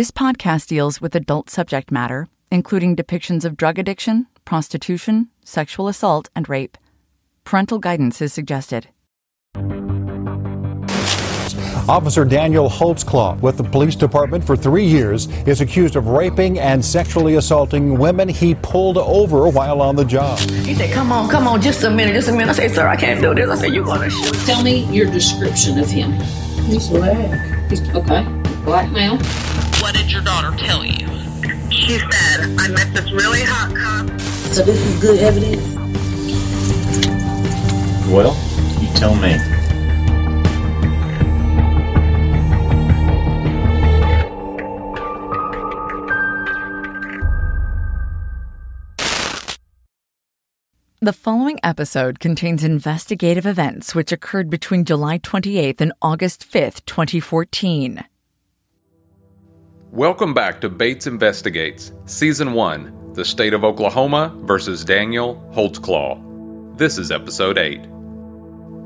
This podcast deals with adult subject matter, including depictions of drug addiction, prostitution, sexual assault, and rape. Parental guidance is suggested. Officer Daniel Holtzclaw with the police department for three years is accused of raping and sexually assaulting women he pulled over while on the job. He said, Come on, come on, just a minute, just a minute. I said, Sir, I can't do this. I said, You're going to shoot. Tell me your description of him. He's black. He's okay. Black male. What did your daughter tell you? She said, I met this really hot cop. So this is good evidence? Well, you tell me. The following episode contains investigative events which occurred between July 28th and August 5th, 2014. Welcome back to Bates Investigates, Season 1 The State of Oklahoma versus Daniel Holtzclaw. This is Episode 8.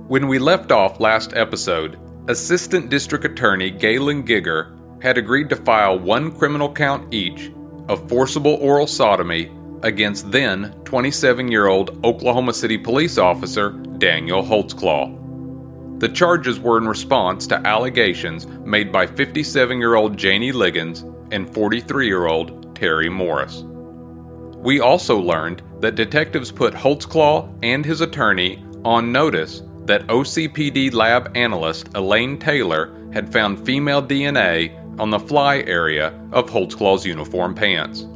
When we left off last episode, Assistant District Attorney Gayland Gieger had agreed to file one criminal count each of forcible oral sodomy against then 27 year old Oklahoma City police officer Daniel Holtzclaw. The charges were in response to allegations made by 57 year old Janie Liggins and 43 year old Terry Morris. We also learned that detectives put Holtzclaw and his attorney on notice that OCPD lab analyst Elaine Taylor had found female DNA on the fly area of Holtzclaw's uniform pants.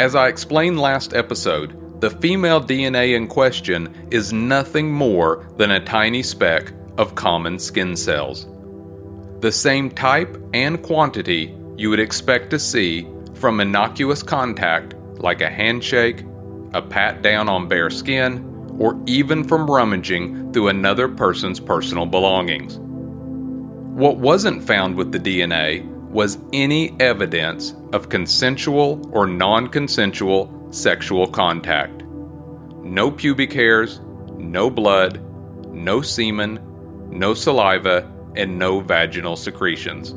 As I explained last episode, the female DNA in question is nothing more than a tiny speck of common skin cells. The same type and quantity you would expect to see from innocuous contact like a handshake, a pat down on bare skin, or even from rummaging through another person's personal belongings. What wasn't found with the DNA was any evidence of consensual or non consensual sexual contact. No pubic hairs, no blood, no semen, no saliva, and no vaginal secretions.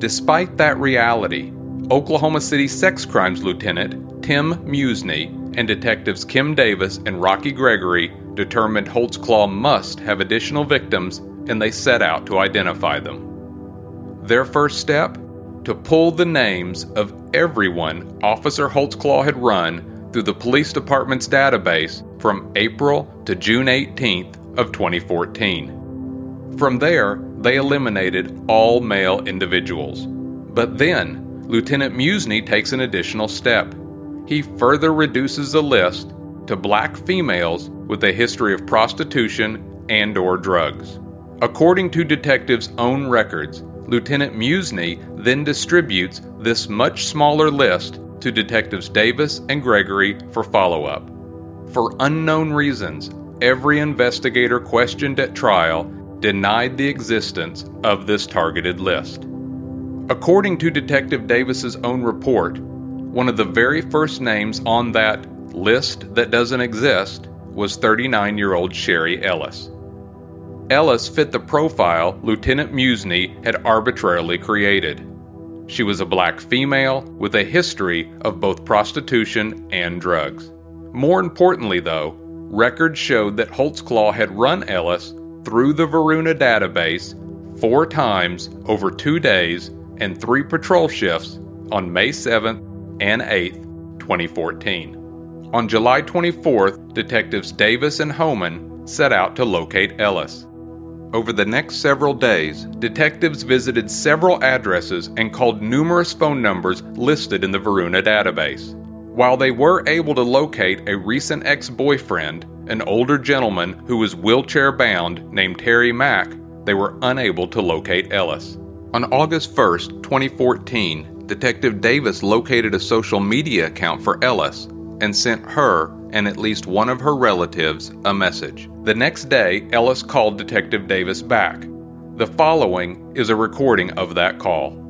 Despite that reality, Oklahoma City Sex Crimes Lieutenant Tim Muzny and detectives Kim Davis and Rocky Gregory determined Holtzclaw must have additional victims and they set out to identify them. Their first step? To pull the names of everyone Officer Holtzclaw had run through the police department's database from April to June 18th of 2014. From there, they eliminated all male individuals. But then, Lieutenant Muzny takes an additional step. He further reduces the list to black females with a history of prostitution and or drugs. According to detectives' own records, Lieutenant Muzny then distributes this much smaller list to detectives Davis and Gregory for follow up. For unknown reasons, every investigator questioned at trial denied the existence of this targeted list. According to Detective Davis's own report, one of the very first names on that list that doesn't exist was 39 year old Sherry Ellis. Ellis fit the profile Lieutenant Muzny had arbitrarily created. She was a black female with a history of both prostitution and drugs. More importantly, though, records showed that Holtzclaw had run Ellis through the Varuna database four times over two days and three patrol shifts on May 7th and 8th, 2014. On July 24th, detectives Davis and Homan set out to locate Ellis. Over the next several days, detectives visited several addresses and called numerous phone numbers listed in the Varuna database. While they were able to locate a recent ex boyfriend, an older gentleman who was wheelchair bound named Terry Mack, they were unable to locate Ellis. On August 1st, 2014, Detective Davis located a social media account for Ellis and sent her and at least one of her relatives a message. The next day, Ellis called Detective Davis back. The following is a recording of that call.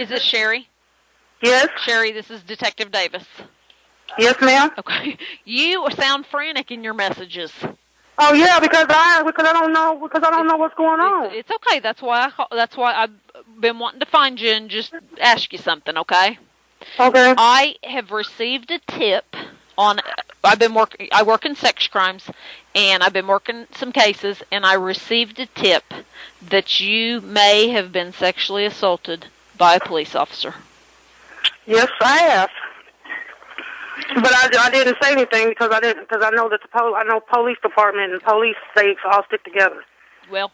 Is this Sherry? Yes? Sherry, this is Detective Davis. Yes, ma'am. Okay. You sound frantic in your messages. Oh yeah, because I because I don't know because I don't know what's going on. It's, it's okay. That's why I call, that's why I've been wanting to find you and just ask you something, okay? Okay. I have received a tip on I've been working I work in sex crimes and I've been working some cases and I received a tip that you may have been sexually assaulted by a police officer. Yes, I have. But I, I didn't say anything because I didn't because I know that the pol I know police department and police they all stick together. Well,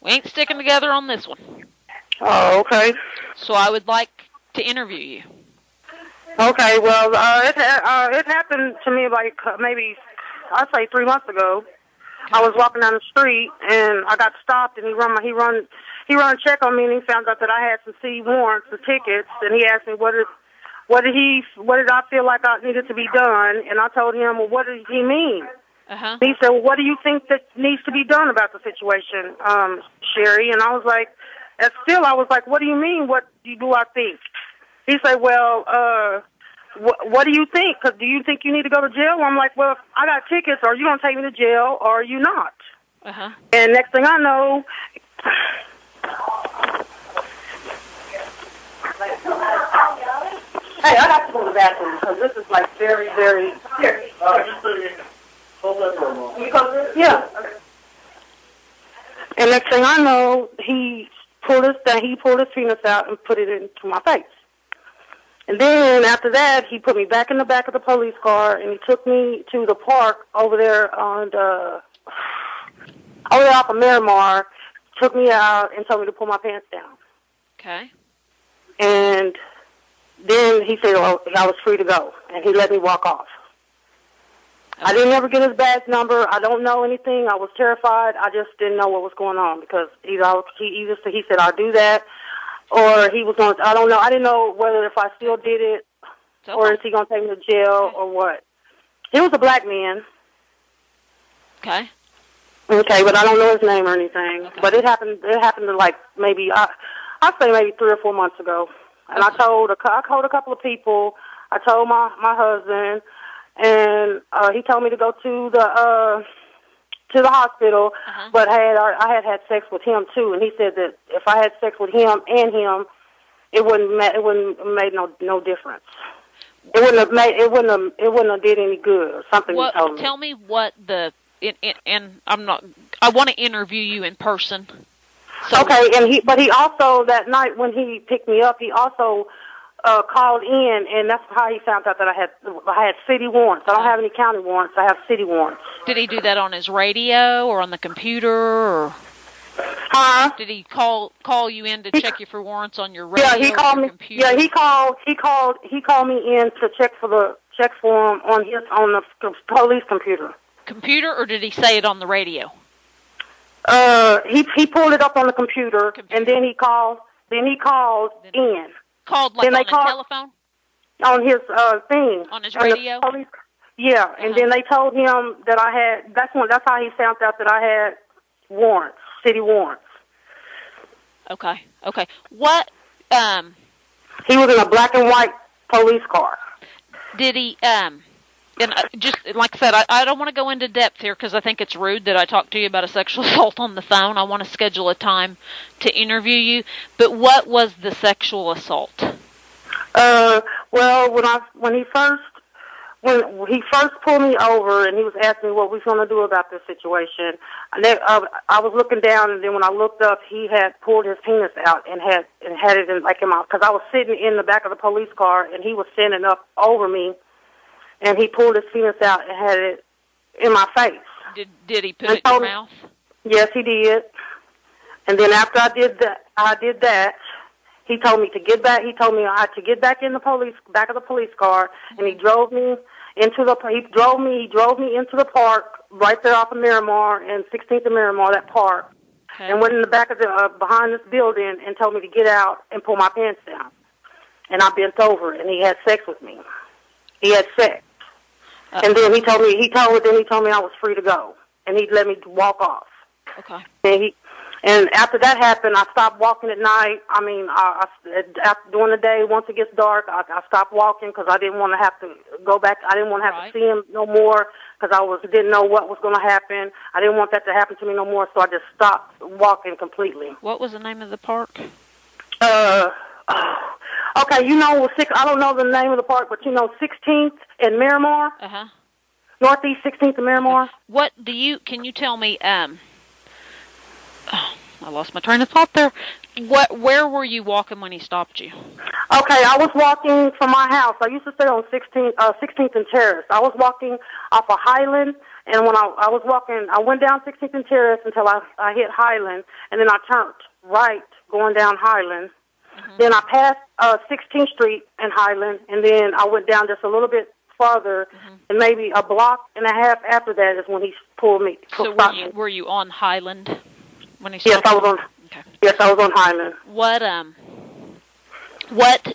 we ain't sticking together on this one. Oh, okay. So I would like to interview you. Okay, well, uh, it ha- uh, it happened to me like uh, maybe I'd say three months ago. I was walking down the street and I got stopped and he run my, he run he run a check on me and he found out that I had some city warrants and tickets and he asked me what did what did he what did I feel like I needed to be done and I told him well what did he mean Uh-huh. he said well what do you think that needs to be done about the situation um Sherry and I was like and still I was like what do you mean what do, do I think he said well uh what, what do you think? Because do you think you need to go to jail? I'm like, well, if I got tickets. Are you going to take me to jail or are you not? Uh-huh. And next thing I know, hey, I got to go to the bathroom because this is like very, very serious. Yeah. And next thing I know, he pulled his he pulled his penis out and put it into my face. And then after that, he put me back in the back of the police car and he took me to the park over there on the over there off of Miramar. Took me out and told me to pull my pants down. Okay. And then he said oh, well, I was free to go, and he let me walk off. I didn't ever get his badge number. I don't know anything. I was terrified. I just didn't know what was going on because either I was, he either said- he said I'll do that, or he was going. to I don't know. I didn't know whether if I still did it, It's or is he going to take me to jail or what. He was a black man. Okay. Okay, but I don't know his name or anything. But it happened. It happened to like maybe I, I'd say maybe three or four months ago. And I told a, I told a couple of people. I told my my husband, and uh, he told me to go to the uh, to the hospital. Uh-huh. But had I had had sex with him too, and he said that if I had sex with him and him, it wouldn't ma- it wouldn't have made no no difference. It wouldn't have made it wouldn't have it wouldn't have did any good or something. What he told me. tell me what the in, in, and I'm not I want to interview you in person. So Okay, and he, but he also that night when he picked me up, he also uh called in, and that's how he found out that I had I had city warrants. I don't have any county warrants. I have city warrants. Did he do that on his radio or on the computer or Huh? did he call call you in to check you for warrants on your radio Yeah, he called me. computer? Yeah, he called. He called. He called me in to check for the check for him on his on the police computer. computer or did he say it on the radio? Uh, he he pulled it up on the computer, Computer. and then he called. Then he called Then- in Called like Then on they the call- telephone? on his uh thing On his radio? police- yeah, and Uh-huh. then they told him that I had. That's when. That's how he found out that I had warrants, city warrants. Okay. Okay. What um He was in a black and white police car. did he um and uh, just like I said, I, I don't want to go into depth here because I think it's rude that I talk to you about a sexual assault on the phone. I want to schedule a time to interview you. But what was the sexual assault? Uh, well, when I when he first when he first pulled me over and he was asking me what we was going to do about this situation, and then, uh, I was looking down, and then when I looked up, he had pulled his penis out and had and had it in like in my because I was sitting in the back of the police car, and he was standing up over me, and he pulled his penis out and had it in my face. Did did he put I it in your told- mouth? Yes, he did. And then after I did that, I did that. He told me to get back. He told me I had to get back in the police back of the police car, and he drove me into the. He drove me. He drove me into the park right there off of Miramar and 16th and Miramar, that park, Okay. and went in the back of the uh, behind this building and told me to get out and pull my pants down. And I bent over, and he had sex with me. He had sex, Uh, and then he told me he told then he told me I was free to go, and he let me walk off. okay. And he And after that happened, I stopped walking at night. I mean, I, I after during the day, once it gets dark, I, I stopped walking because I didn't want to have to go back. I didn't want to have Right. to see him no more because I was didn't know what was going to happen. I didn't want that to happen to me no more, so I just stopped walking completely. What was the name of the park? Uh, oh, okay, you know, six. I don't know the name of the park, but you know, 16th and Miramar, Uh huh. Northeast 16th and Miramar. What do you? Can you tell me? Um. oh, I lost my train of thought there. What? Where were you walking when he stopped you? Okay, I was walking from my house. I used to stay on 16th, uh, 16th and Terrace. I was walking off of Highland, and when I, I was walking, I went down 16th and Terrace until I, I hit Highland, and then I turned right going down Highland. Then I passed uh, 16th Street and Highland, and then I went down just a little bit farther, and maybe a block and a half after that is when he pulled me. So were you me. were you on Highland when he Yes? I was on. Okay. Yes, I was on Highland. What um what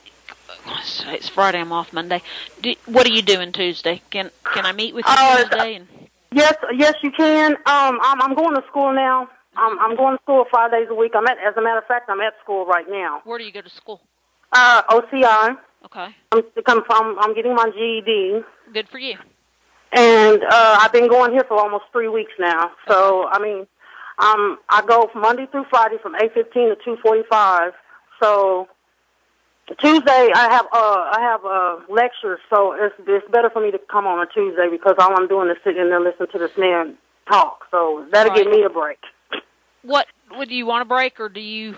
it's Friday, I'm off Monday. Do, what are you doing Tuesday? Can can I meet with you Uh, Tuesday and Yes, yes, you can. Um, I'm, I'm going to school now. I'm, I'm going to school five days a week. I'm at, as a matter of fact, I'm at school right now. where do you go to school? Uh, OCI. Okay. I'm, I'm, I'm, I'm getting my GED, Good for you. and uh, I've been going here for almost three weeks now. So, I mean, um, I go from Monday through Friday from 8:15 to 2:45. So, Tuesday I have uh, I have uh, lectures, so it's it's better for me to come on a Tuesday because all I'm doing is sitting there listening to this man talk. So that'll give me a break. What would you want to break or do you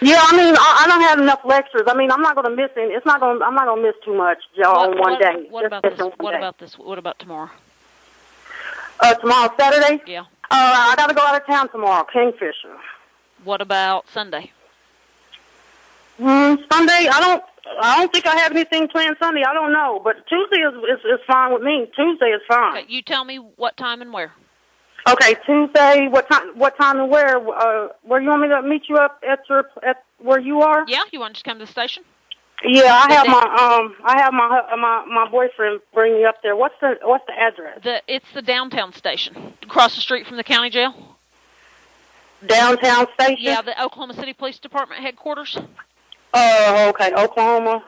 Yeah, I mean, I, I don't have enough lectures. I mean, I'm not going to miss any. It's not going. I'm not going to miss too much, y'all, what, on one what, day. What about this? What day. about this? What about tomorrow? uh, tomorrow, Saturday? Yeah. Uh, I got to go out of town tomorrow, Kingfisher. What about Sunday? Hmm, Sunday, I don't. I don't think I have anything planned Sunday. I don't know, but Tuesday is is, is fine with me. Tuesday is fine. Okay, you tell me what time and where. Okay, Tuesday. What time? What time and where? Uh, where you want me to meet you up at your at where you are? Yeah, you want to just come to the station? Yeah, I have my um. I have my my my boyfriend bring me up there. What's the What's the address? The it's the downtown station, across the street from the county jail. Downtown station. Yeah, the Oklahoma City Police Department headquarters. Oh, okay. Oklahoma,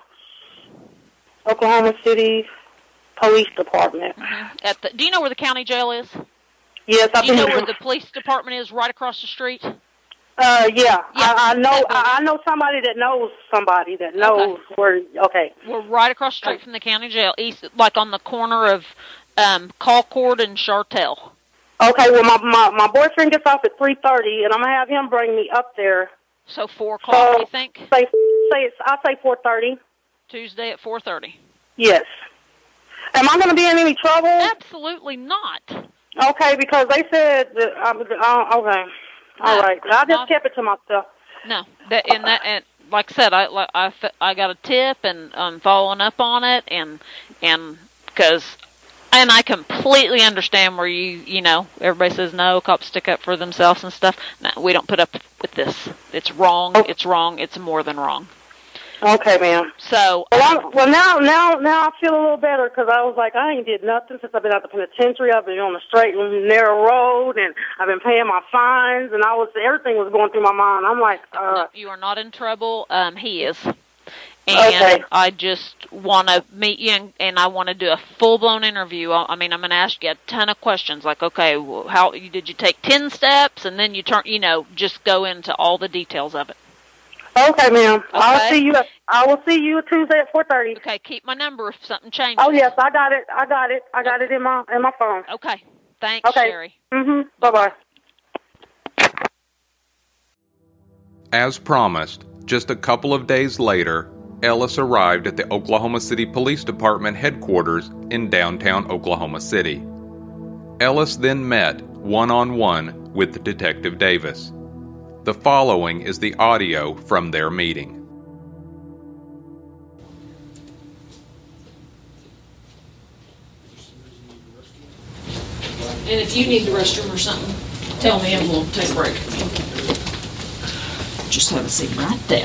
Oklahoma City Police Department. At the, do you know where the county jail is? Yes, I've Do you know where the police department is, right across the street? Uh, yeah, Yeah, I, I know. I, I know somebody that knows somebody that knows where. Okay. We're right across the street from the county jail, east, like on the corner of um, Colcord and Shartel. Okay. Well, my my my boyfriend gets off at three thirty, and I'm gonna have him bring me up there. So four o'clock, So- you think? Say say it's. I say four thirty. Tuesday at four thirty. Yes. Am I gonna be in any trouble? Absolutely not. Okay, because they said that. Um, uh, okay. All No, right. I just kept it to myself. No, that and that and like I said, I like I I got a tip and I'm following up on it and and because and I completely understand where you you know everybody says no cops stick up for themselves and stuff. No, we don't put up with this. It's wrong. It's wrong. It's more than wrong. Okay, ma'am. So Well, well, now, now, now I feel a little better because I was like, I ain't did nothing since I've been out the penitentiary. I've been on the straight and narrow road, and I've been paying my fines, and I was everything was going through my mind. I'm like, uh, no, you are not in trouble. Um, he is. And Okay. I just want to meet you, and, and I want to do a full blown interview. I, I mean, I'm going to ask you a ton of questions, like, okay, well, how did you take ten steps, and then you turn, you know, just go into all the details of it. Okay, ma'am. Okay. I'll see you. At, I will see you Tuesday at four thirty. Okay, keep my number if something changes. Oh yes, I got it. I got it. I got it in my in my phone. Okay. Thanks, Okay. Sherry. Mhm. Bye bye. As promised, just a couple of days later, Ellis arrived at the Oklahoma City Police Department headquarters in downtown Oklahoma City. Ellis then met one on one with Detective Davis. The following is the audio from their meeting. And if you need the restroom or something, tell me and we'll take a break. Just have a seat right there.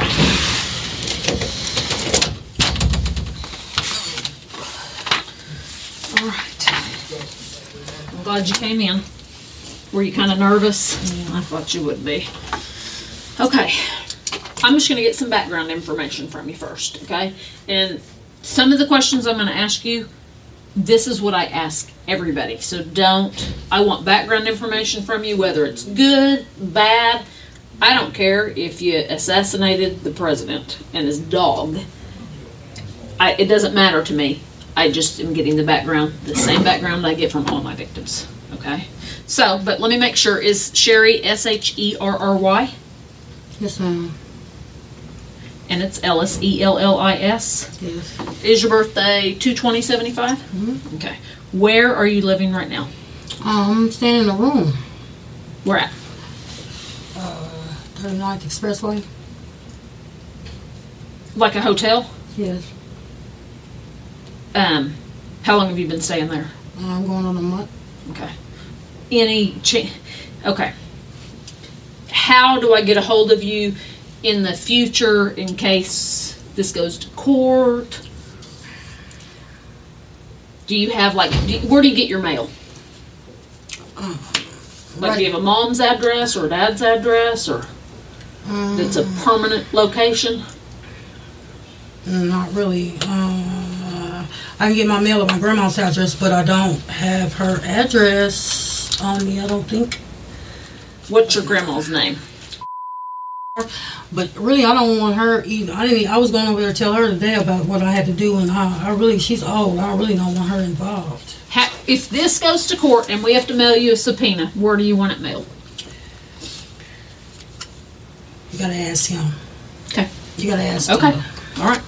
All right. I'm glad you came in. Were you kind of nervous? I thought you would be. Okay. I'm just going to get some background information from you first, okay? And some of the questions I'm going to ask you, this is what I ask everybody. So don't, I want background information from you, whether it's good, bad. I don't care if you assassinated the president and his dog. I, it doesn't matter to me. I just am getting the background, the same background I get from all my victims. Okay? So, but let me make sure. Is Sherry S H E R R Y? Yes, ma'am. And it's Ellis E L L I S. Yes. Is your birthday 22075? Mhm. Okay. Where are you living right now? Um, I'm staying in a room. Where at? Uh, 39th Expressway. Like a hotel? Yes. Um, how long have you been staying there? I'm going on a month. Okay. Any cha- Okay. How do I get a hold of you in the future in case this goes to court? Do you have like do where do you get your mail? Like do you have a mom's address or a dad's address or that's a permanent location? Not really. Uh, I can get my mail at my grandma's address, but I don't have her address on me. I don't think. What's your grandma's name? But really, I don't want her either. I didn't. I was going over there to tell her today about what I had to do, and I, I really, she's old. I really don't want her involved. Ha- if this goes to court and we have to mail you a subpoena, where do you want it mailed? You gotta ask him. Okay. You gotta ask. Okay. him. All right.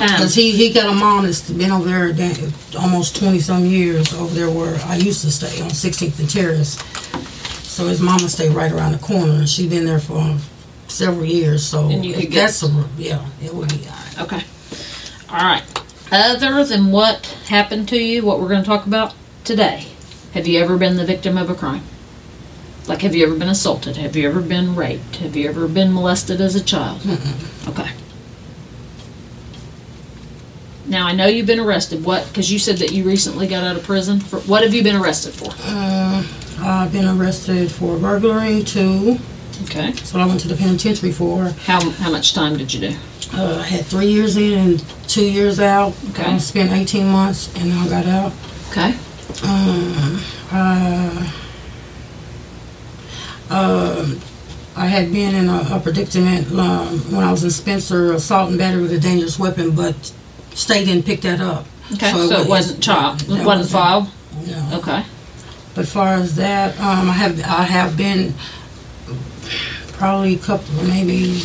Um, Cause he he got a mom that's been over there almost twenty some years over there where I used to stay on 16th and Terrace. So his mama stayed right around the corner, and she been there for several years. So And you could that's a yeah, it would be. all right. Okay. All right. Other than what happened to you, what we're going to talk about today, have you ever been the victim of a crime? Like, have you ever been assaulted? Have you ever been raped? Have you ever been molested as a child? Okay. Now I know you've been arrested. What? Because you said that you recently got out of prison. For what have you been arrested for? Uh, I've been arrested for burglary too. Okay. That's what I went to the penitentiary for. How how much time did you do? Uh, I had three years in and two years out. Okay. I spent 18 months and I got out. Okay. Um, uh, um, I had been in a, a predicament um, when I was in Spencer, assault and battery with a dangerous weapon, but state didn't pick that up. Okay. So, it wa- wasn't child. It wasn't filed. No. Okay. But far as that, um, I have I have been probably a couple, maybe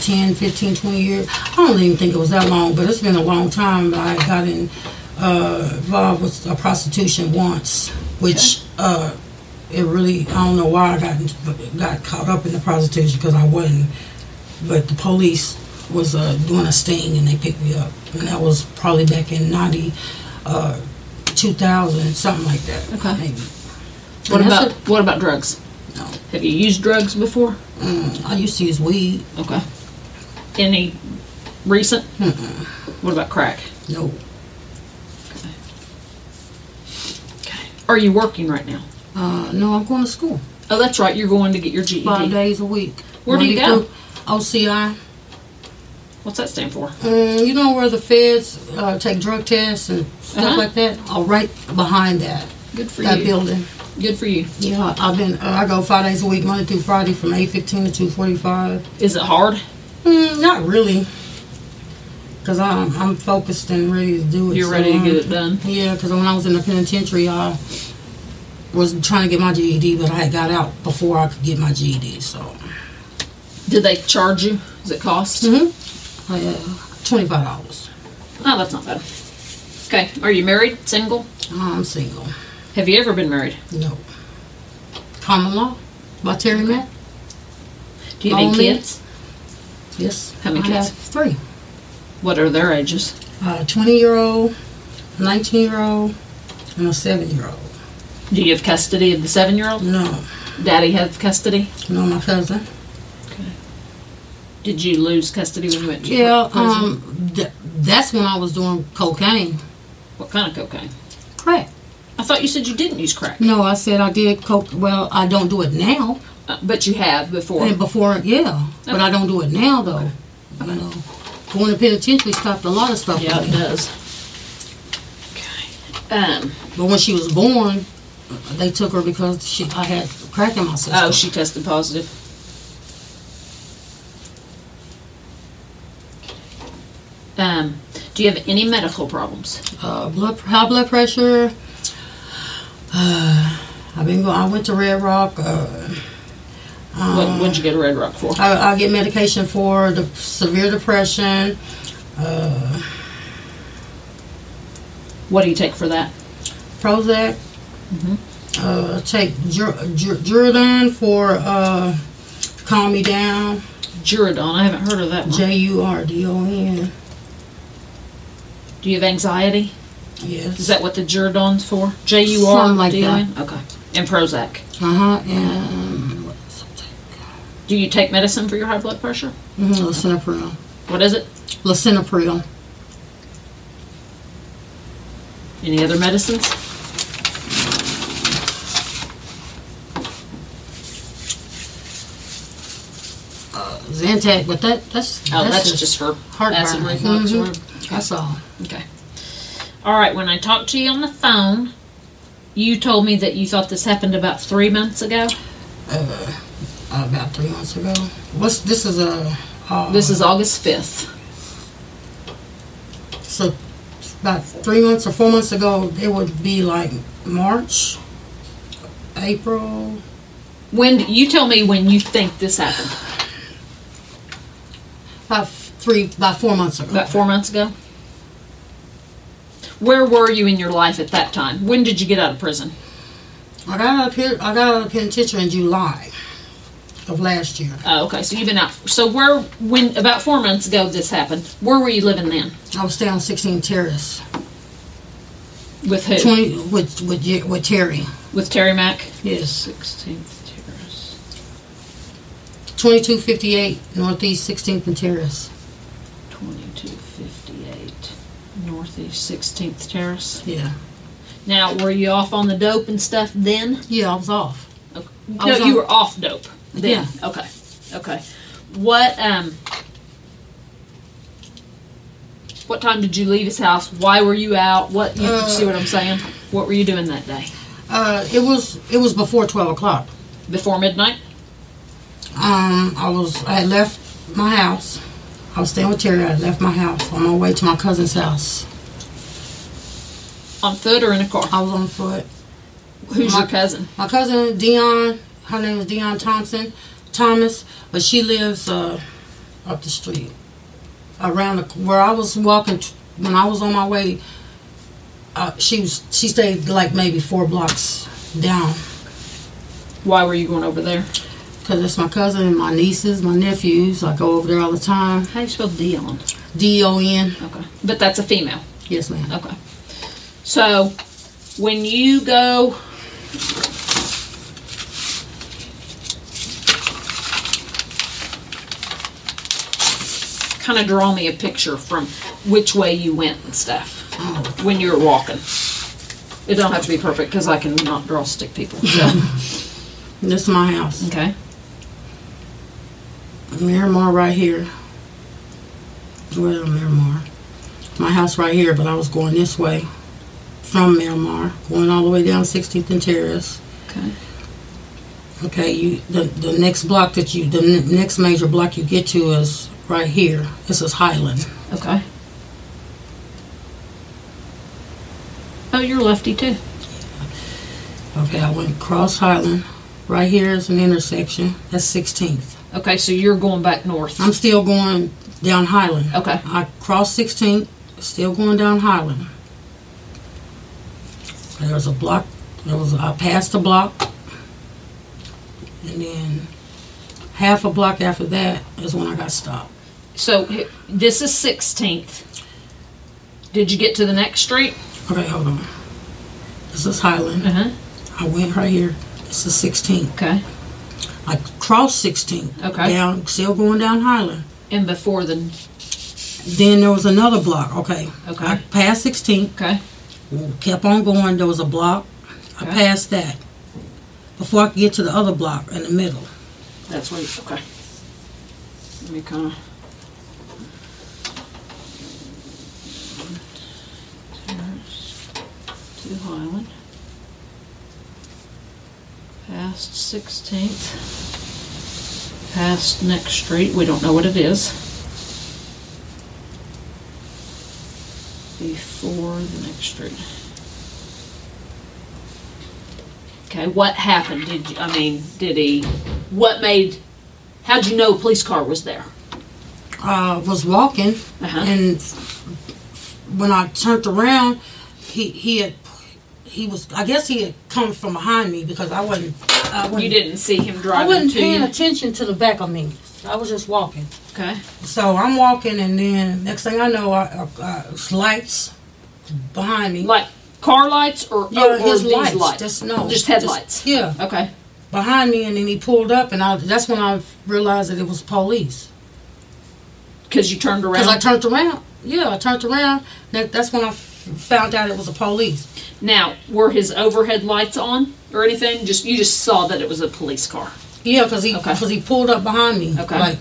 10, 15, 20 years. I don't even think it was that long, but it's been a long time. that I got in uh, involved with a prostitution once, which uh, it really I don't know why I got got caught up in the prostitution because I wasn't. But the police was uh, doing a sting and they picked me up, and that was probably back in ninety. Uh, 2000, something like that. Okay. Maybe. What And that's about what about drugs? No. Have you used drugs before? Mm, I used to use weed. Okay. Any recent? Mm-mm. What about crack? No. Okay. Are you working right now? Uh, no, I'm going to school Oh, that's right. You're going to get your GED. five days a week. Where do you Monday go? through OCI. What's that stand for? Mm, you know where the feds uh, take drug tests and stuff Uh-huh. like that? Oh, right behind that. Good for that you. building. Good for you. Yeah, I've been. Uh, I go five days a week, Monday through Friday, from eight fifteen to two forty five. Is it hard? Mm, not really, because I'm I'm focused and ready to do it. You're so, ready to um, get it done. Yeah, because when I was in the penitentiary, I was trying to get my GED, but I had got out before I could get my GED. So, Did they charge you? Does it cost? mm-hmm. Uh, twenty five dollars. Oh, that's not bad. Okay. Are you married? Single? I'm single. Have you ever been married? No. Common law by Terry Matt. Do you have any Only- kids? Yes. How many I kids? have three. What are their ages? A twenty year old, nineteen year old, and a seven year old. Do you have custody of the seven-year-old? No, Daddy has custody. no, my cousin. Did you lose custody when you went to Yeah, prison? um, th- that's when I was doing cocaine. what kind of cocaine? Crack. I thought you said you didn't use crack, No, I said I did coke. Well, I don't do it now. uh, but you have before. And before, yeah, but I don't do it now though. You know, going to penitentiary stopped a lot of stuff. Yeah, it does. Okay. Um. But when she was born, they took her because she I had crack in my system. Oh, she tested positive. Um. Do you have any medical problems? uh, blood high blood pressure. Uh, I've been going. I went to Red Rock. Uh, what What'd you get Red Rock for? I, I get medication for the severe depression. Uh, What do you take for that? Prozac. Mm-hmm. Uh, take Jur- Jur- for uh, calm me down. Juradon. I haven't heard of that one. J U R D O N. Do you have anxiety? Yes. Is that what the Juradon's for? J U R Something like D O that. Okay. And Prozac. Uh huh. And Do you take medicine for your high blood pressure? mm lisinopril. What is it? Lisinopril. Any other medicines? Zantac, but that that's Oh, that's, just, for heartburn. acid reflux. Mhm. Or- That's all. Okay. All right. When I talked to you on the phone, you told me that you thought this happened about three months ago. Uh, about three months ago. What's this is a. Uh, This is August fifth. so about three months or four months ago. It would be like March, April. When you tell me when you think this happened? About three, about four months ago. About four months ago. Where were you in your life at that time? When did you get out of prison? I got out of pen, I got out of penitentiary in July of last year. Oh, okay. So you've been out. So where, when about four months ago this happened? Where were you living then? I was staying on 16 Terrace. With who? 20 with with with Terry. With Terry Mack. Yes. Sixteenth Terrace. 2258 Northeast 16th and Terrace. Twenty-two fifty-eight Northeast Sixteenth Terrace. Yeah. Now, were you off on the dope and stuff then? Yeah, I was off. Okay. I No, was you on- were off dope then. Okay. Okay. What um what time did you leave his house? Why were you out? What you Uh, see what I'm saying? What were you doing that day? Uh, it was it was before 12 o'clock. Before midnight? Um, I was I had left my house. I was staying with Terry. I left my house on my way to my cousin's house. On foot or in a car? I was on foot. Who's my, your cousin? My cousin Dion. Her name is Dion Thompson, Thomas, but she lives uh, up the street, around the where I was walking when I was on my way. Uh, she was she stayed like maybe four blocks down. Why were you going over there? Because it's my cousin and my nieces, my nephews. I go over there all the time. How do you spell Dion? D O N. Okay. But that's a female. Yes, ma'am. Okay. So when you go kind of draw me a picture from which way you went and stuff oh. when you were walking. It don't have to be perfect because I can not draw stick people. So. This is my house. okay. Miramar right here. Well, Miramar. My house right here, but I was going this way from Miramar, going all the way down 16th and Terrace. Okay. Okay, you the the next block that you the n- next major block you get to is right here. This is Highland. Okay. Oh, you're lefty too. Okay, I went across Highland. Right here is an intersection. That's 16th. Okay, so you're going back north. I'm still going down Highland. Okay. I crossed 16th, still going down Highland. There was a block. There was I passed a block, and then half a block after that is when I got stopped. So this is 16th. Did you get to the next street? Okay, hold on. This is Highland. Uh huh. I went right here. This is 16th. Okay. I crossed 16th. Okay. Down, still going down Highland. And before the. Then there was another block. Okay. Okay. I passed 16th. Okay. kept on going. There was a block Okay. I passed that before I could get to the other block in the middle. That's where. You okay. Let me kind of. To Highland. Past 16th. Past next street. We don't know what it is. Before the next street. Okay, what happened? Did you, I mean, did he, what made, how'd you know a police car was there? I was walking, Uh-huh. and when I turned around, he he had he was I guess he had come from behind me because I wasn't. You didn't see him driving. I wasn't to paying you? attention to the back of me. I was just walking. Okay. So I'm walking, and then next thing I know, I, uh, uh, lights behind me. Like car lights or, Yeah, or his lights. lights? Just no. Just headlights? yeah. Okay. Behind me, and then he pulled up, and I, that's when I realized that it was police. Because you turned around? Because I turned around. Yeah, I turned around. That, that's when I found out it was a police. Now, were his overhead lights on or anything? Just You just saw that it was a police car. Yeah, because he Okay. cause he pulled up behind me. Okay. Like,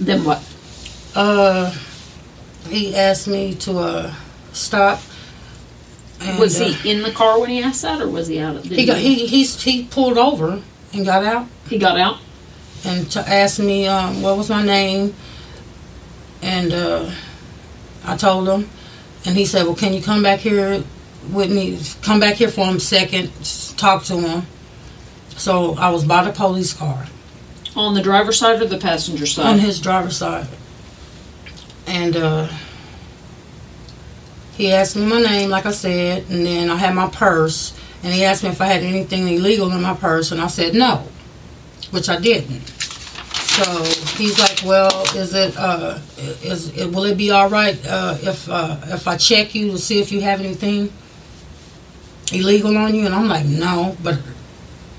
Then what? uh, he asked me to uh stop. And, was uh, he in the car when he asked that or was he out? Did He got he he's, he pulled over and got out He got out? and to ask me um, what was my name, and uh, I told him, and he said, "Well, can you come back here with me? Come back here for him second, talk to him." So I was by the police car. On the driver's side or the passenger side? on his driver's side. And uh, he asked me my name, like I said, and then I had my purse, and he asked me if I had anything illegal in my purse, and I said no, which I didn't. So he's like, "Well, is it uh, is it, will it be all right uh, if uh, if I check you to see if you have anything illegal on you?" And I'm like, "No," but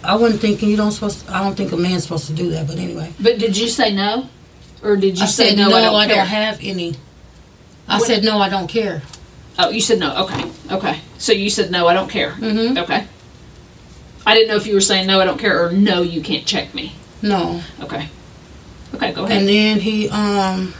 I wasn't thinking you don't supposed. I don't think a man's supposed to do that. But anyway. But did you say no? Or did you I say said, no, I don't care? have any. I What- said, no, I don't care. Oh, you said no. Okay. Okay. So you said no, I don't care. Mhm. Okay. I didn't know if you were saying no, I don't care, or no, you can't check me. No. Okay. Okay, go ahead. And then he, um,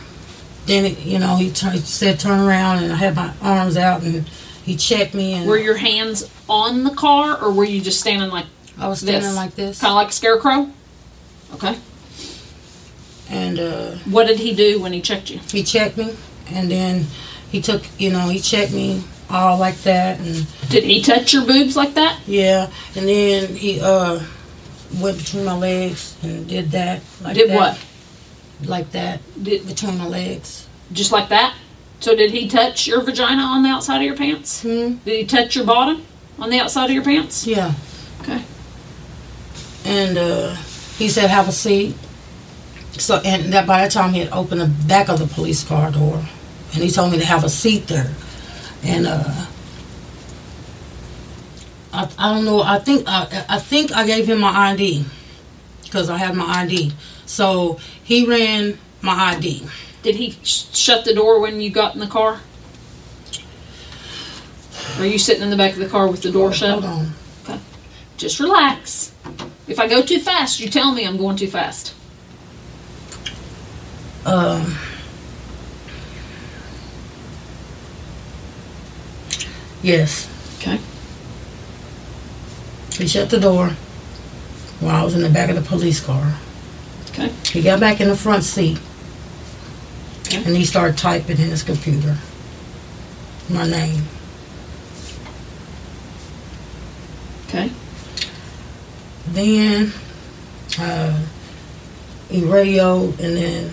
then, it- you know, he tur said, turn around, and I had my arms out, and he checked me, and were your hands on the car, or were you just standing like I was standing this? like this. Kind of like a scarecrow? Okay. And uh, What did he do when he checked you? he checked me, and then he took, you know, he checked me all like that, and Did he touch your boobs like that? yeah, and then he uh went between my legs and did that. Like Did that, what? Like that, Did between my legs. just like that? So did he touch your vagina on the outside of your pants? Hmm. Did he touch your bottom on the outside of your pants? Yeah. Okay. and uh, he said have a seat. So and that by that time he had opened the back of the police car door, and he told me to have a seat there, and uh, I, I don't know. I think I, I think I gave him my ID because I had my ID. So he ran my ID. Did he sh- shut the door when you got in the car? Or are you sitting in the back of the car with the door shut? Hold on. Okay. Just relax. If I go too fast, you tell me I'm going too fast. Um, yes. Okay. He shut the door while I was in the back of the police car. Okay. He got back in the front seat and he started typing in his computer my name. Okay. Then uh, he radioed and then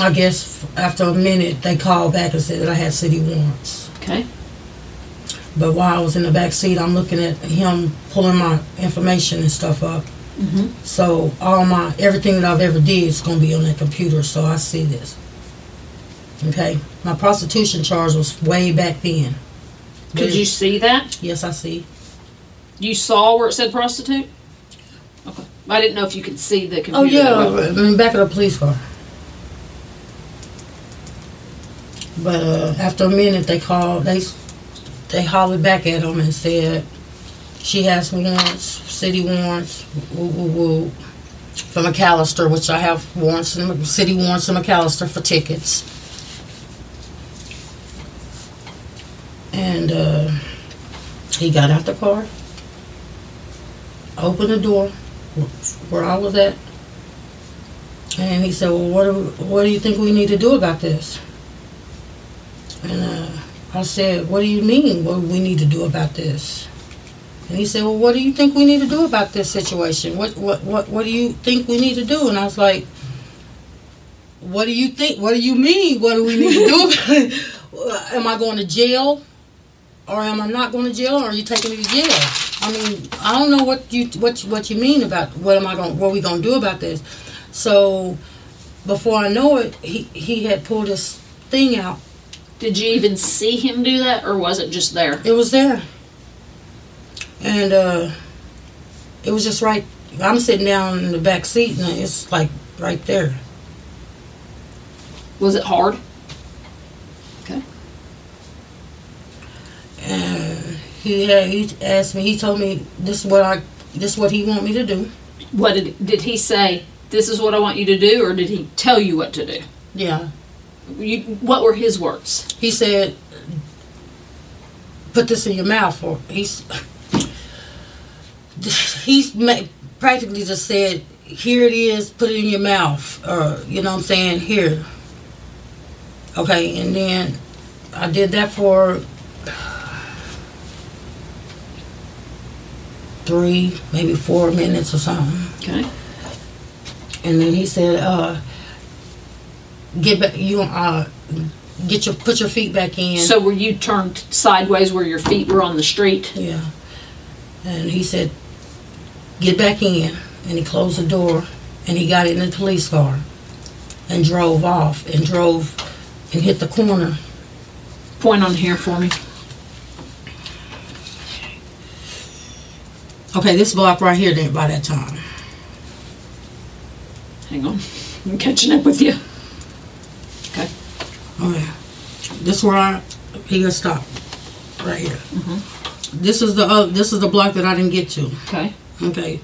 I guess after a minute they called back and said that I had city warrants. Okay. But while I was in the back seat, I'm looking at him pulling my information and stuff up. Mm-hmm. So all my everything that I've ever did is going to be on that computer, so I see this. Okay, my prostitution charge was way back then. Could you see that? Yes, I see. You saw where it said prostitute? Okay. I didn't know if you could see the computer. Oh yeah, in the back of the police car. But uh, after a minute, they called. They they hollered back at him and said she has warrants, city warrants, woo woo woo, for McAlester, which I have warrants, in, city warrants in McAlester for tickets. And uh, he got out the car, opened the door where I was at, and he said, "Well, what do, what do you think we need to do about this?" And uh, I said, "What do you mean? What do we need to do about this?" And he said, "Well, what do you think we need to do about this situation? What what what what do you think we need to do?" And I was like, "What do you think? What do you mean? What do we need to do? about am I going to jail, or am I not going to jail, or are you taking me to jail?" I mean, I don't know what you what what you mean about what am I going what are we going to do about this. So before I know it, he he had pulled this thing out. Did you even see him do that, or was it just there? It was there. And uh, it was just right. I'm sitting down in the back seat, and it's like right there. Was it hard? Okay. And he had, he asked me. He told me this is what I this is what he want me to do. What did did he say? This is what I want you to do, or did he tell you what to do? Yeah. You, what were his words? He said, "Put this in your mouth." Or he's he's practically just said, "Here it is. Put it in your mouth." Or you know what I'm saying? Here. Okay, and then I did that for three, maybe four minutes or something. Okay. And then he said, uh, "Get back. You uh, get your put your feet back in." So were you turned sideways where your feet were on the street? Yeah. And he said, "Get back in." And he closed the door, and he got in the police car, and drove off, and drove, and hit the corner. Point on here for me. Okay, this block right here didn't by that time. Hang on. I'm catching up with you. Okay. Okay. This where I he got stopped. Right here. Mhm. This is the uh, this is the block that I didn't get to. Okay. Okay.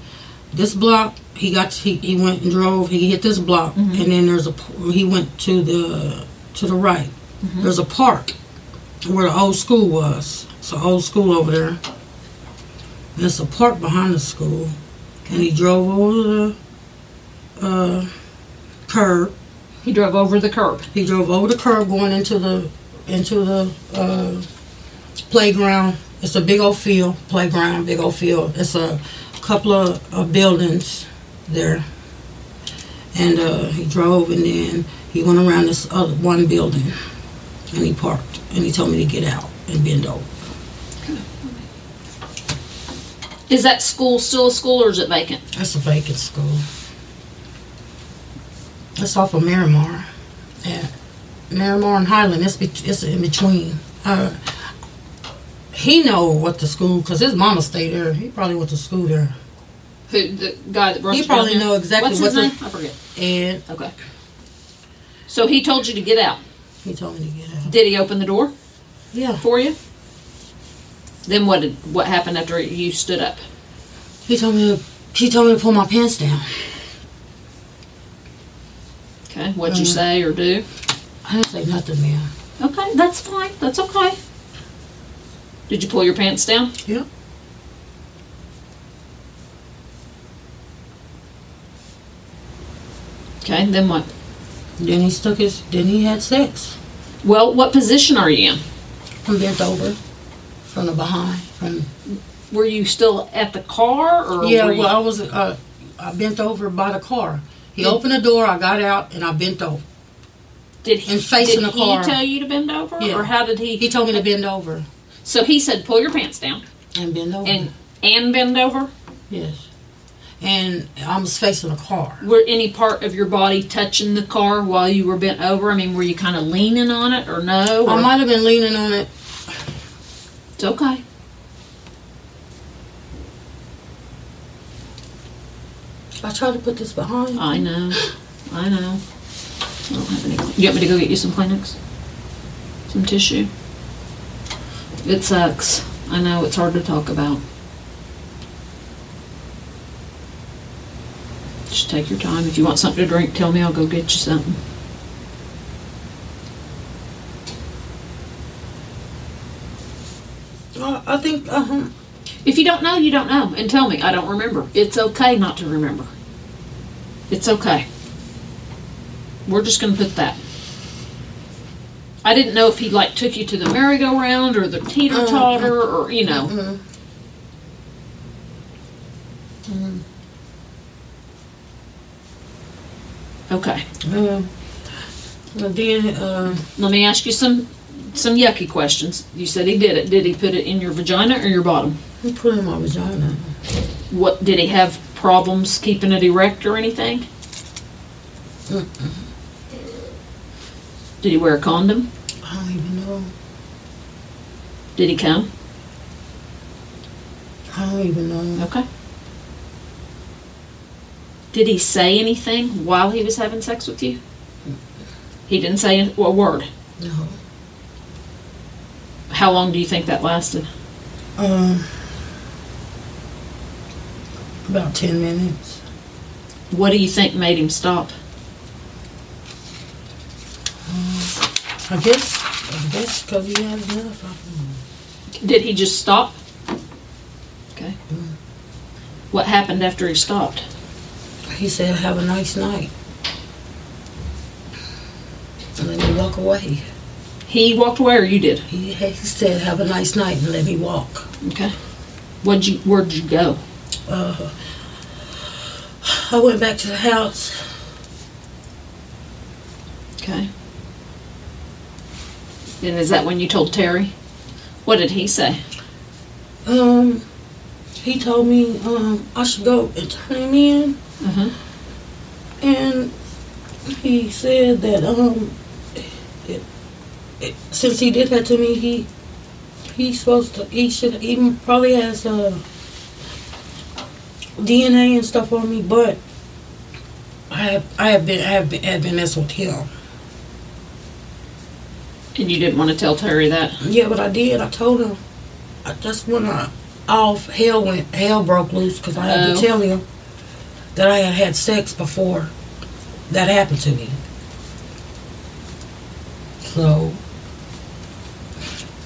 This block he got he, he went and drove. He hit this block, and then there's a he went to the to the right. There's a park where the old school was. It's an old school over there. There's a park behind the school, and he drove over the uh, curb. He drove over the curb. He drove over the curb going into the into the uh, playground. It's a big old field, playground, big old field. It's a couple of, of buildings there. And uh, he drove and then he went around this other one building and he parked and he told me to get out and bend over. Is that school still a school or is it vacant? That's a vacant school. It's off of Miramar. Yeah. Miramar and Highland. It's, be- it's in between. Uh, he know what the school, because his mama stayed there. He probably went to school there. Who the guy that brought He you probably know exactly What's what his the- name? I forget. And Okay. So he told you to get out. he told me to get out. Did he open the door Yeah. for you? Then what did what happened after you stood up? He told me to, he told me to pull my pants down. Okay. What'd you Uh, say or do? I didn't say nothing, man. Okay, that's fine. That's okay. Did you pull your pants down? Yeah. Okay. Then what? Then he stuck his, then he had sex. Well, what position are you in? I'm bent over from the behind. From, Were you still at the car or? yeah, were you- well, I was, uh, I bent over by the car. He opened the door, I got out, and I bent over. Did he, and facing did the car. he tell you to bend over, Yeah. or how did he? He told me to bend over So he said, pull your pants down and bend over. and and bend over. yes. And I was facing a car. Were any part of your body touching the car while you were bent over? I mean, were you kind of leaning on it or no? I might have been leaning on it. It's okay. I tried to put this behind. I know. I know. I don't have any. You want me to go get you some Kleenex? Some tissue? It sucks. I know it's hard to talk about. Just take your time. If you want something to drink, tell me. I'll go get you something. Uh, I think, uh-huh. If you don't know, you don't know. And tell me, I don't remember. It's okay not to remember. It's okay. We're just going to put that. I didn't know if he like took you to the merry-go-round or the teeter totter or you know. Mhm. Okay. Uh, and then, uh, Let me ask you some some yucky questions. You said he did it. Did he put it in your vagina or your bottom? he put it in my vagina. What did he have problems keeping it erect or anything? Did he wear a condom? I don't even know. Did he come? I don't even know. Okay. Did he say anything while he was having sex with you? He didn't say a word. No. How long do you think that lasted? Um, about 10 minutes. What do you think made him stop? I guess, I guess because he had. Did he just stop? Okay. What happened after he stopped? He said, have a nice night. And then he walked away. He walked away or you did? He, he said, have a nice night and let me walk. Okay. What'd you where'd you go? Uh, I went back to the house. Okay. And is that when you told Terry? What did he say? Um, he told me um, I should go and turn him in. Uh-huh. And he said that um, it, it, since he did that to me, he he's supposed to he should even probably has uh, DNA and stuff on me, but I have I have been I have been, I have been messing with him. And you didn't want to tell Terry that? Yeah, but I did. I told him. I just when I off hell went hell broke loose because I had Oh. to tell him that I had had sex before that happened to me. So,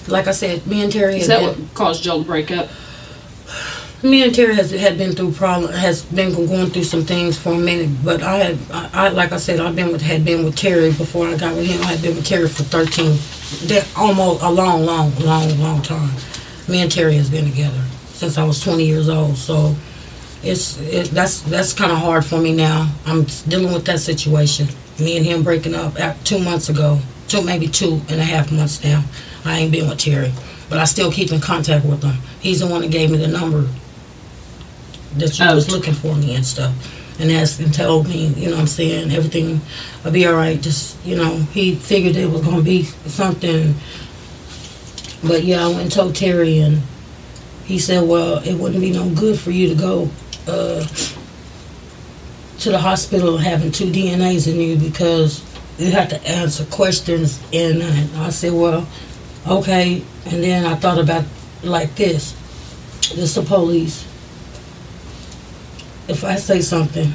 like I said, me and Terry Is that been, what caused y'all to break up? Me and Terry has had been through problem has been going through some things for a minute. But I had I, I like I said I've been with had been with Terry before I got with him. I had been with Terry for thirteen, that almost a long, long, long, long time. Me and Terry has been together since I was twenty years old. So it's it, that's that's kind of hard for me now. I'm dealing with that situation. Me and him breaking up two months ago, two maybe two and a half months now. I ain't been with Terry, but I still keep in contact with him. He's the one that gave me the number that you Oh. was looking for me and stuff, and asked and told me, you know, what I'm saying everything will be all right. Just you know, he figured it was gonna be something. But yeah, I went and told Terry, and he said, well, it wouldn't be no good for you to go uh, to the hospital having two DNAs in you because you have to answer questions. And I said, well, okay. And then I thought about like this: it's the police. If I say something,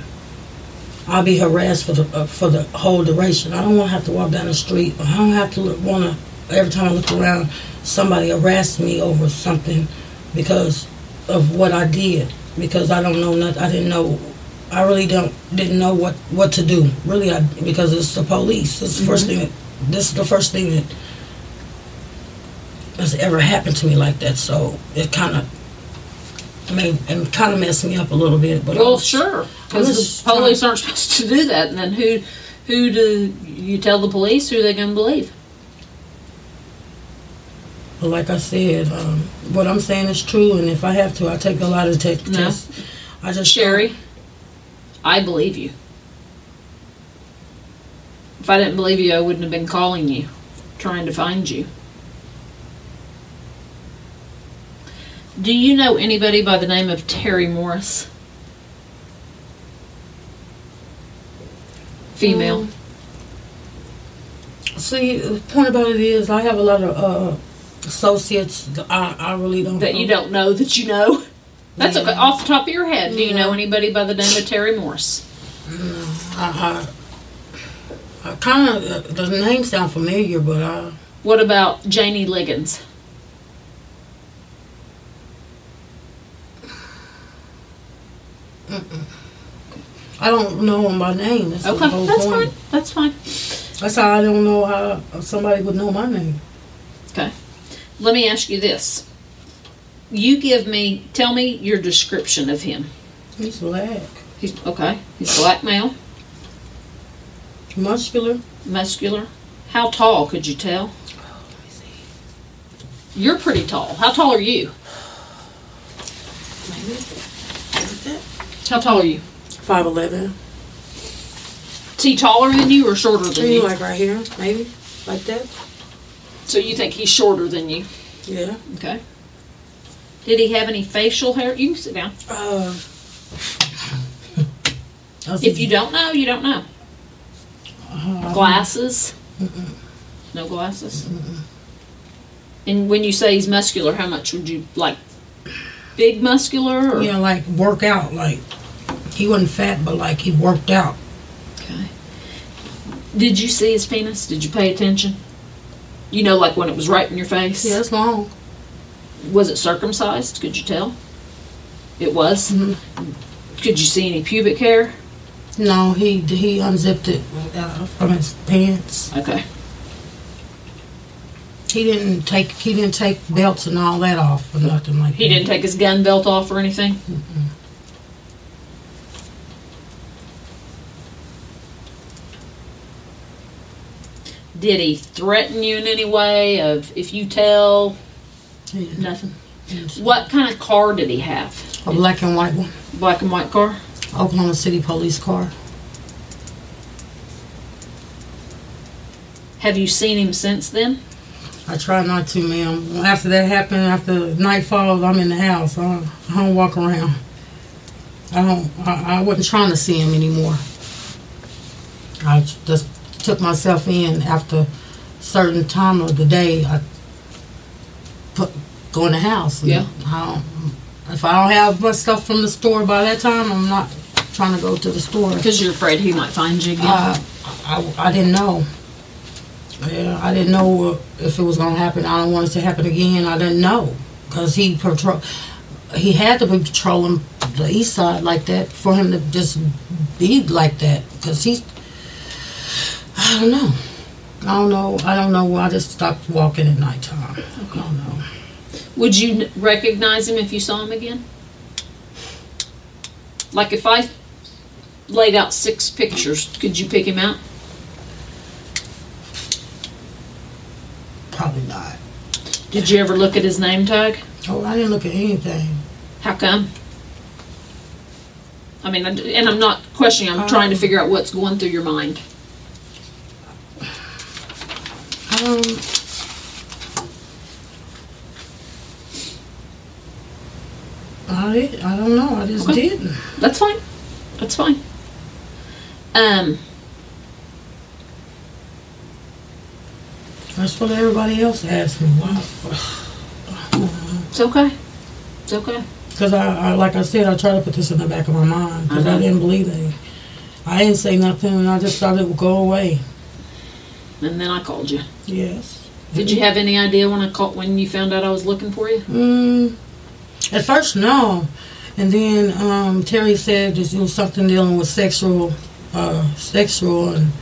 I'll be harassed for the uh, for the whole duration. I don't want to have to walk down the street. I don't have to want to every time I look around, somebody harass me over something because of what I did. Because I don't know nothing. I didn't know. I really don't didn't know what what to do. Really, I because it's the police. It's the first thing. That, this is the first thing that has ever happened to me like that. So it kind of made and kind of messed me up a little bit. But I Well, was- sure, because the police aren't supposed to do that. And then who, who do you tell the police? Who they gonna believe? But like I said, um, what I'm saying is true, and if I have to, I take a lot of te- No. tests. I just Sherry, I believe you. If I didn't believe you, I wouldn't have been calling you, trying to find you. Do you know anybody by the name of Terry Morris? Female. See, the point about it is, I have a lot of uh, associates, I, I really don't. Know. That you don't know that you know? That's okay. Off the top of your head, do you know anybody by the name of Terry Morris? I, I, I kind of the name sound familiar, but I What about Jannie Ligons? I don't know them by name. That's Okay, that's point. fine. That's fine. That's how I don't know how somebody would know my name. Okay. Let me ask you this. You give me, tell me your description of him. He's black, He's okay. He's black male, muscular. muscular. How tall could you tell? You're pretty tall. How tall are you? Maybe. How tall are you? Five eleven. Is he taller than you or shorter than you? like right here, maybe like that. So you think he's shorter than you? Yeah. Okay. Did he have any facial hair? You can sit down. Uh, If you don't know, you don't know. Uh, Glasses? No glasses? And when you say he's muscular, how much would you like? Big muscular? Or? Yeah, like work out. Like he wasn't fat, but like he worked out. Okay. Did you see his penis? Did you pay attention? You know, like when it was right in your face? Yeah, it's long. Was it circumcised? Could you tell? It was? Could you see any pubic hair? No, he he unzipped it uh, from his pants. Okay. He didn't take he didn't take belts and all that off or nothing like that. He that. didn't take his gun belt off or anything? Did he threaten you in any way of if you tell He didn't. nothing? What kind of car did he have? A black and white one, Black and white car? Oklahoma City police car. Have you seen him since then? I try not to, ma'am. After that happened, after nightfall, I'm in the house. I don't, I don't walk around. I don't. I, I wasn't trying to see him anymore. I just took myself in after certain time of the day. I put go in the house. Yeah. I don't, if I don't have my stuff from the store by that time, I'm not trying to go to the store. Because you're afraid he might find you again. Uh, I, I didn't know. Yeah, I didn't know if it was gonna happen. I don't want it to happen again. I didn't know because he patrol. He had to be patrolling the east side like that for him to just be like that because he's. I don't know. I don't know. I don't know. Why I just stopped walking at nighttime. I don't know. Would you recognize him if you saw him again? Like if I laid out six pictures, could you pick him out? Probably not. Did you ever look at his name tag? Oh, I didn't look at anything. How come? I mean, and I'm not questioning. I'm trying to figure out what's going through your mind. Um, I, I don't know. I just Okay. didn't. That's fine. That's fine. Um, That's what everybody else asked me. Why? it's okay. It's okay. Because I, I, like I said, I tried to put this in the back of my mind because I Uh-huh. didn't believe it. I didn't say nothing, and I just thought it would go away. And then I called you. Yes. Did you have any idea when I called when you found out I was looking for you? Mm, at first, no. And then um, Terry said that it was something dealing with sexual, uh, sexual, and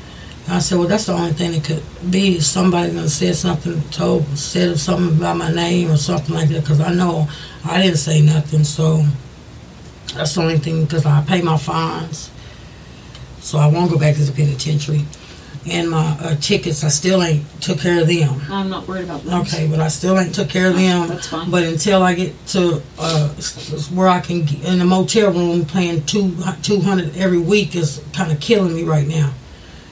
I said, well, that's the only thing it could be. Somebody gonna said something, told, said something about my name or something like that. Because I know I didn't say nothing, so that's the only thing. Because I pay my fines, so I won't go back to the penitentiary. And my uh, tickets, I still ain't took care of them. I'm not worried about that. Okay, but I still ain't took care of them. That's fine. But until I get to uh, where I can get in a motel room, paying two two hundred every week is kind of killing me right now.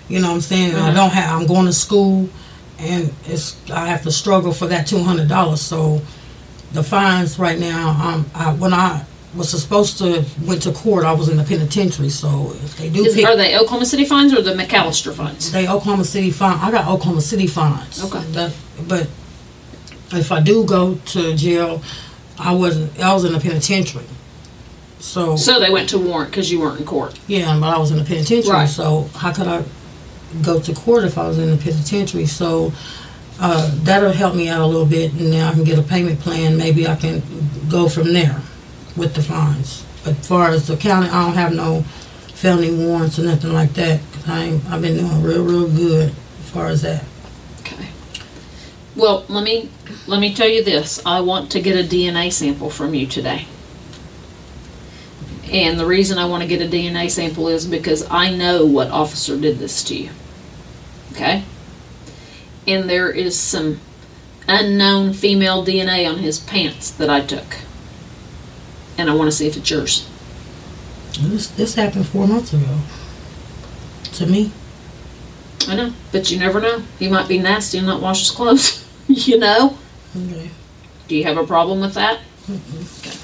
You know what I'm saying? And I Mhm. don't have. I'm going to school, and it's I have to struggle for that two hundred dollars. So the fines right now, um, I, when I was supposed to went to court, I was in the penitentiary. So if they do Is, pick, are they Oklahoma City fines or the McAlester fines? they Oklahoma City fine. I got Oklahoma City fines. Okay. That, but if I do go to jail, I wasn't. I was in the penitentiary. So, So they went to warrant because you weren't in court. yeah, but I was in the penitentiary. Right. So how could I go to court if I was in the penitentiary? So uh, that'll help me out a little bit, and now I can get a payment plan. Maybe I can go from there with the fines. But as far as the county, I don't have no felony warrants or nothing like that. 'cause I ain't, I've been doing real, real good as far as that. Okay. Well, let me let me tell you this. I want to get a DNA sample from you today. And the reason I want to get a DNA sample is because I know what officer did this to you. Okay? And there is some unknown female DNA on his pants that I took. And I want to see if it's yours. This, this happened four months ago. To me. I know, but you never know. He might be nasty and not wash his clothes. you know? Okay. Do you have a problem with that? Okay.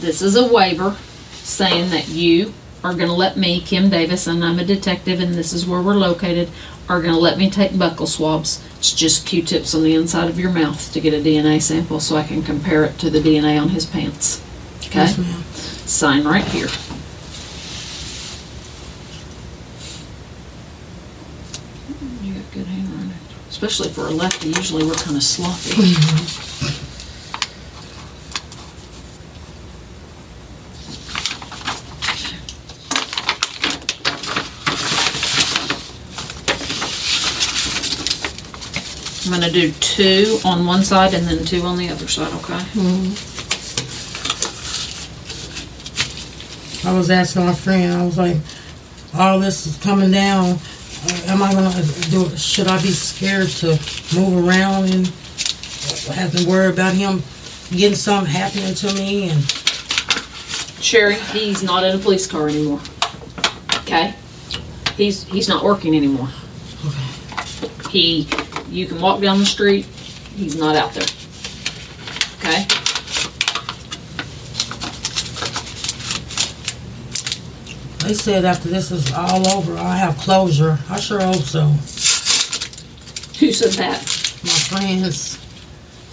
This is a waiver saying that you are going to let me, Kim Davis, and I'm a detective, and this is where we're located, are going to let me take buccal swabs. It's just Q-tips on the inside of your mouth to get a DNA sample so I can compare it to the DNA on his pants. Okay? Yes. Sign right here. You got good handwriting. Especially for a lefty, usually we're kind of sloppy. Mm-hmm. I'm gonna do two on one side and then two on the other side, okay? I was asking my friend, I was like, all this is coming down. uh, Am I gonna do? it? Should I be scared to move around and have to worry about him getting something happening to me? And Sherry, he's not in a police car anymore. Okay? He's he's not working anymore. Okay. He you can walk down the street, he's not out there. Okay? they said after this is all over, I'll have closure. I sure hope so. Who said that? My friends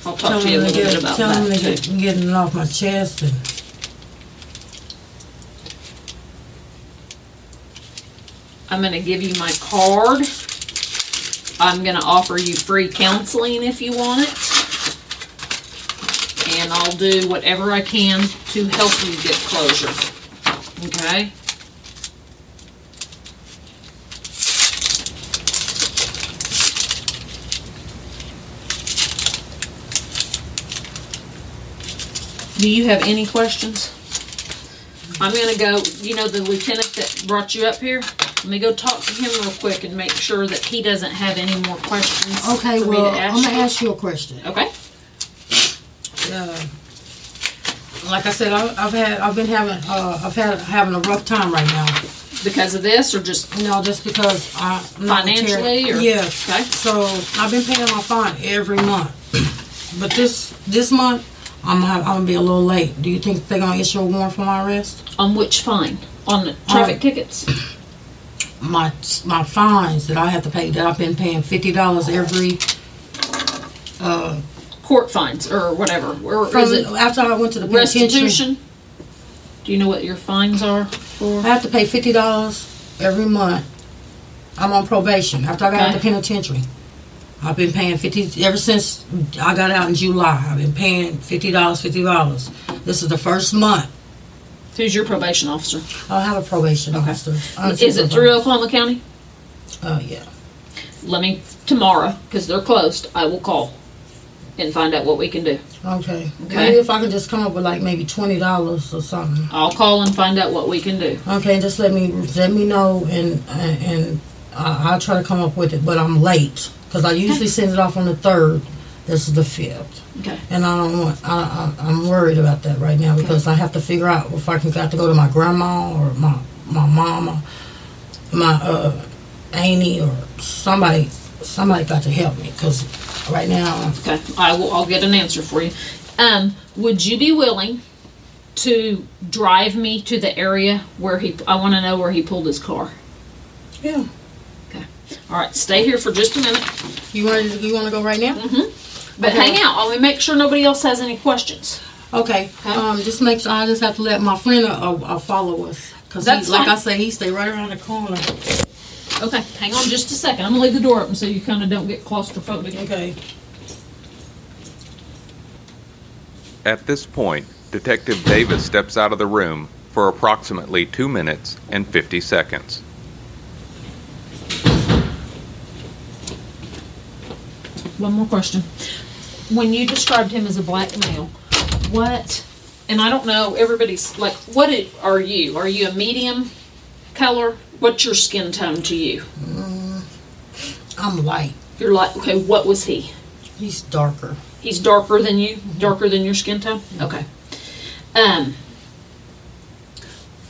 I'll talk to you a them little get, bit about tell them that to get, getting it off my chest and I'm gonna give you my card. I'm gonna offer you free counseling if you want it. And I'll do whatever I can to help you get closure. Okay? Do you have any questions? I'm gonna go, you know, the lieutenant that brought you up here? Let me go talk to him real quick and make sure that he doesn't have any more questions Okay, for me well, to I'm gonna you. ask you a question. Okay? uh, like I said, I, I've had, I've been having, uh, I've had having a rough time right now. Because of this or just No, just because I Financially, or- yes. Okay. So I've been paying my fine every month, but this this month I'm gonna have, I'm gonna be a little late. Do you think they're gonna issue a warrant for my arrest? on which fine? On the traffic Um, tickets? My my fines that I have to pay that I've been paying fifty dollars every. Uh, Court fines or whatever. Or from, is it after I went to the penitentiary, restitution? Do you know what your fines are for? I have to pay fifty dollars every month. I'm on probation after I got out of the penitentiary. I've been paying fifty ever since I got out in July. I've been paying fifty dollars, fifty dollars. This is the first month. Who's your probation officer? I'll have a probation Okay. officer. Is it through Oklahoma County? Oh yeah. Let me tomorrow because they're closed. I will call and find out what we can do. Okay. Okay. Maybe if I could just come up with like maybe twenty dollars or something. I'll call and find out what we can do. Okay, just let me let me know and and, and I I'll try to come up with it. But I'm late because I usually send it off on the third. This is the fifth. Okay. And I don't want, I, I, I'm worried about that right now because I have to figure out if I can got to go to my grandma or my, my mama, my, uh, Annie or somebody, somebody got to help me because right now, Okay, I will. I'll get an answer for you. Um, would you be willing to drive me to the area where he? I want to know where he pulled his car. Yeah. Okay. All right, stay here for just a minute. You want to, you want to go right now? Mm-hmm. But Okay. hang out. I'll make sure nobody else has any questions. Okay. Um, just make sure I just have to let my friend uh, uh, follow us because like. I say, he stay right around the corner. Okay, hang on just a second. I'm gonna leave the door open so you kind of don't get claustrophobic. Okay. At this point, Detective Davis steps out of the room for approximately 2 minutes and 50 seconds. One more question. When you described him as a black male, what? And I don't know. Everybody's like, what it, are you? Are you a medium color? What's your skin tone to you? Mm, I'm light. You're like, okay. What was he? He's darker. He's darker than you. Darker than your skin tone. Okay. Um.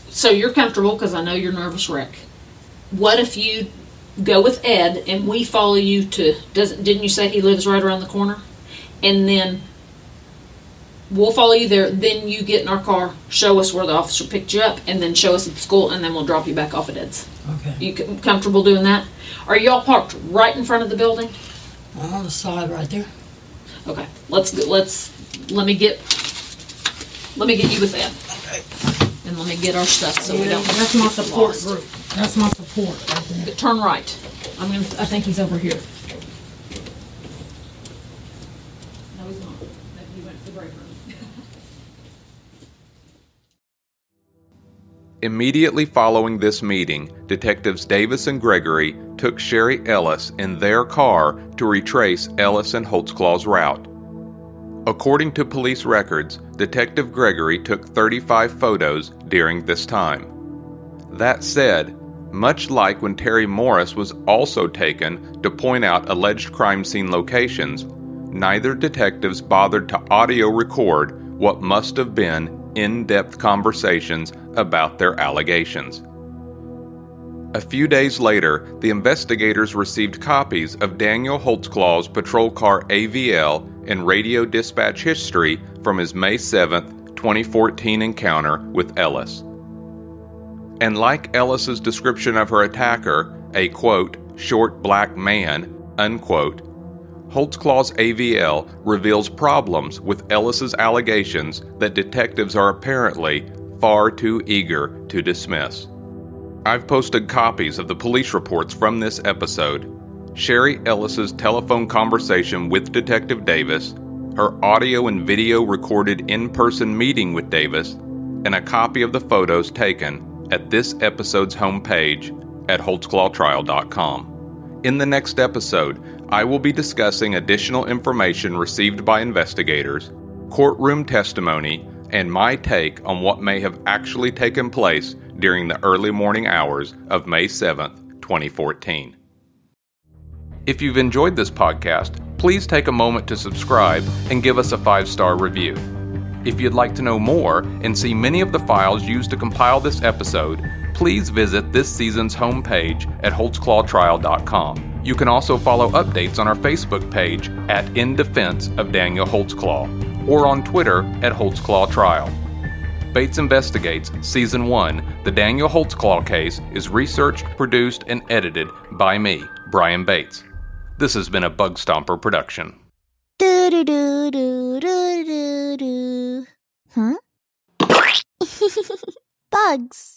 So you're comfortable because I know you're nervous wreck. What if you go with Ed and we follow you to? Doesn't didn't you say he lives right around the corner? And then we'll follow you there. Then you get in our car, show us where the officer picked you up, and then show us at the school, and then we'll drop you back off at Ed's. Okay. You com- comfortable doing that? Are y'all parked right in front of the building? On the side right there. Okay, let's let's let me get let me get you with Ed. Okay. And let me get our stuff so we don't. that's my get support lost. group. That's my support right there. Turn right. I'm gonna. I think he's over here. No, he's not. He went to the break room. Immediately following this meeting, Detectives Davis and Gregory took Sherry Ellis in their car to retrace Ellis and Holtzclaw's route. According to police records, Detective Gregory took 35 photos during this time. That said, much like when Terry Morris was also taken to point out alleged crime scene locations, neither detectives bothered to audio record what must have been in depth conversations about their allegations. A few days later, the investigators received copies of Daniel Holtzclaw's patrol car AVL and radio dispatch history from his May 7, 2014 encounter with Ellis. And like Ellis's description of her attacker, a quote, short black man, unquote, Holtzclaw's AVL reveals problems with Ellis's allegations that detectives are apparently far too eager to dismiss. I've posted copies of the police reports from this episode, Sherry Ellis's telephone conversation with Detective Davis, her audio and video recorded in person meeting with Davis, and a copy of the photos taken at this episode's homepage at holtzclawtrial.com. In the next episode, I will be discussing additional information received by investigators, courtroom testimony, and my take on what may have actually taken place during the early morning hours of May 7th, 2014. If you've enjoyed this podcast, please take a moment to subscribe and give us a five star review. If you'd like to know more and see many of the files used to compile this episode, please visit this season's homepage at holtzclawtrial.com. You can also follow updates on our Facebook page at In Defense of Daniel Holtzclaw or on Twitter at Holtzclaw Trial. Bates Investigates Season 1 The Daniel Holtzclaw Case is researched, produced, and edited by me, Brian Bates. This has been a Bug Stomper production. Do do do do do do do. Huh? Bugs.